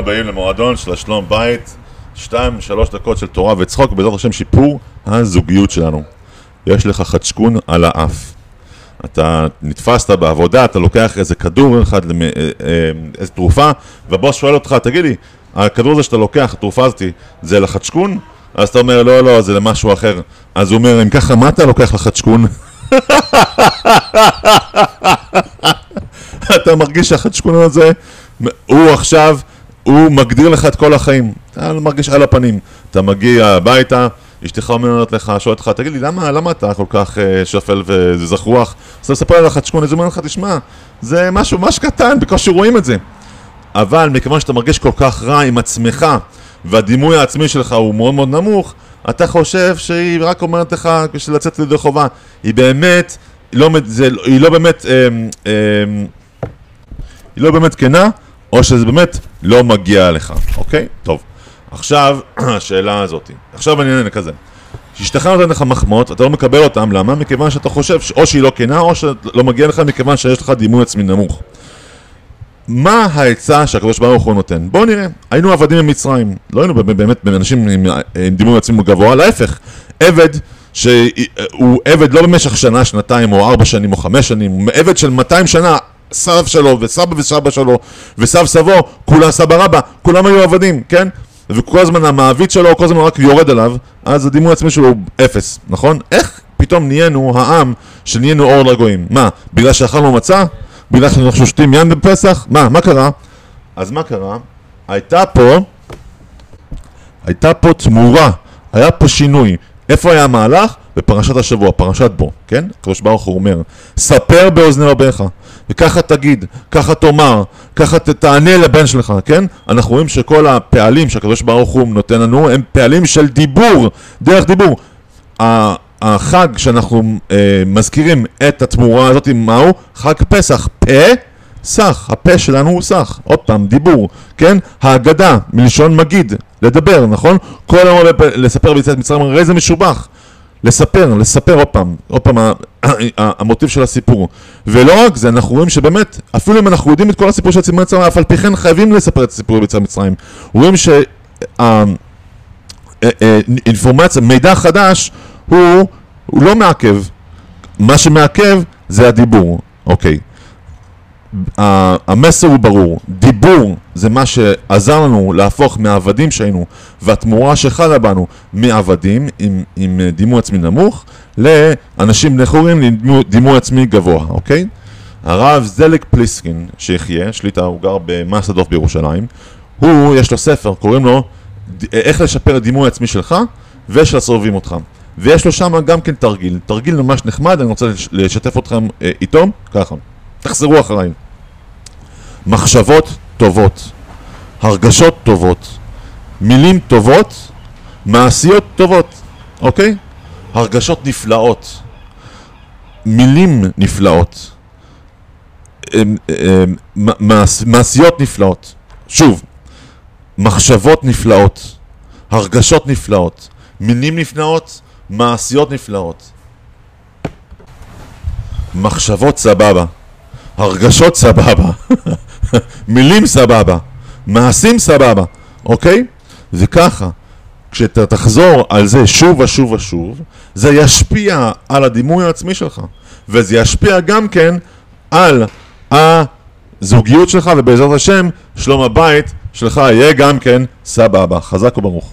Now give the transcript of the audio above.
הבאים למועדון של השלום בית, שתיים, שלוש דקות של תורה וצחוק, בעזרת השם שיפור הזוגיות שלנו. יש לך חדשקון על האף. אתה נתפסת בעבודה, אתה לוקח איזה כדור אחד, אה, אה, איזה תרופה, והבוס שואל אותך, תגיד לי, הכדור הזה שאתה לוקח, התרופה הזאת, זה לחדשקון? אז אתה אומר, לא, לא, זה למשהו אחר. אז הוא אומר, אם ככה, מה אתה לוקח לחדשקון? אתה מרגיש שהחדשקון הזה, הוא עכשיו, הוא מגדיר לך את כל החיים. אתה מרגיש על הפנים. אתה מגיע הביתה, אשתך אומרת לך, שואלת אותך, תגיד לי, למה, למה אתה כל כך אה, שפל וזחוח? אז אתה מספר על החדשקון, אז הוא אומר לך, תשמע, זה משהו ממש קטן, בקושי רואים את זה. אבל מכיוון שאתה מרגיש כל כך רע עם עצמך, והדימוי העצמי שלך הוא מאוד מאוד נמוך, אתה חושב שהיא רק אומרת לך בשביל לצאת לידי חובה. היא באמת, לא, זה, היא לא באמת, אה, אה, היא לא באמת כנה, או שזה באמת לא מגיע לך, אוקיי? טוב. עכשיו, השאלה הזאת. עכשיו אני אענה כזה. כשאשתך נותנת לך מחמאות, אתה לא מקבל אותן, למה? מכיוון שאתה חושב שאו שהיא לא כנה, או שלא מגיע לך מכיוון שיש לך דימוי עצמי נמוך. מה העצה שהקדוש ברוך הוא נותן? בואו נראה, היינו עבדים במצרים, לא היינו באמת אנשים עם, עם דימוי עצמי גבוה, להפך, עבד שהוא עבד לא במשך שנה, שנתיים, או ארבע שנים, או חמש שנים, עבד של 200 שנה, סב שלו, וסבא וסבא שלו, וסב סבו, כולה סבא רבא, כולם היו עבדים, כן? וכל הזמן המעביד שלו, כל הזמן רק יורד עליו, אז הדימוי עצמי שלו הוא אפס, נכון? איך פתאום נהיינו העם שנהיינו אור לגויים? מה, בגלל שאכלנו מצה? בגלל שאנחנו שותים ים בפסח? מה, מה קרה? אז מה קרה? הייתה פה, הייתה פה תמורה, היה פה שינוי. איפה היה המהלך? בפרשת השבוע, פרשת בו, כן? הקדוש ברוך הוא אומר, ספר באוזני רביך, וככה תגיד, ככה תאמר, ככה תענה לבן שלך, כן? אנחנו רואים שכל הפעלים שהקדוש ברוך הוא נותן לנו הם פעלים של דיבור, דרך דיבור. החג שאנחנו אה, מזכירים את התמורה הזאת, מהו? חג פסח, פה, סך, הפה שלנו הוא סך, עוד פעם, דיבור, כן? ההגדה, מלשון מגיד, לדבר, נכון? כל היום לספר ביציאת מצרים, הרי זה משובח. לספר, לספר עוד פעם, עוד פעם, המוטיב של הסיפור. ולא רק זה, אנחנו רואים שבאמת, אפילו אם אנחנו יודעים את כל הסיפור של יציאת מצרים, אף על פי כן חייבים לספר את הסיפור ביציאת מצרים. רואים שהאינפורמציה, מידע חדש, הוא, הוא לא מעכב. מה שמעכב זה הדיבור, אוקיי. המסר הוא ברור, דיבור זה מה שעזר לנו להפוך מהעבדים שהיינו והתמורה שחלה בנו מעבדים עם, עם דימוי עצמי נמוך לאנשים נכורים עם דימוי עצמי גבוה, אוקיי? הרב זלק פליסקין, שיחיה, שליטה, הוא גר במסעדוף בירושלים, הוא, יש לו ספר, קוראים לו איך לשפר את דימוי עצמי שלך ושל הסובבים אותך. ויש לו שם גם כן תרגיל, תרגיל ממש נחמד, אני רוצה לשתף אתכם אה, איתו, ככה. תחזרו אחריי. מחשבות טובות, הרגשות טובות, מילים טובות, מעשיות טובות, אוקיי? הרגשות נפלאות, מילים נפלאות, מעשיות נפלאות. שוב, מחשבות נפלאות, הרגשות נפלאות, מילים נפלאות, מעשיות נפלאות. מחשבות סבבה. הרגשות סבבה, מילים סבבה, מעשים סבבה, אוקיי? וככה, כשאתה תחזור על זה שוב ושוב ושוב, זה ישפיע על הדימוי העצמי שלך, וזה ישפיע גם כן על הזוגיות שלך, ובעזרת השם, שלום הבית שלך יהיה גם כן סבבה. חזק וברוך.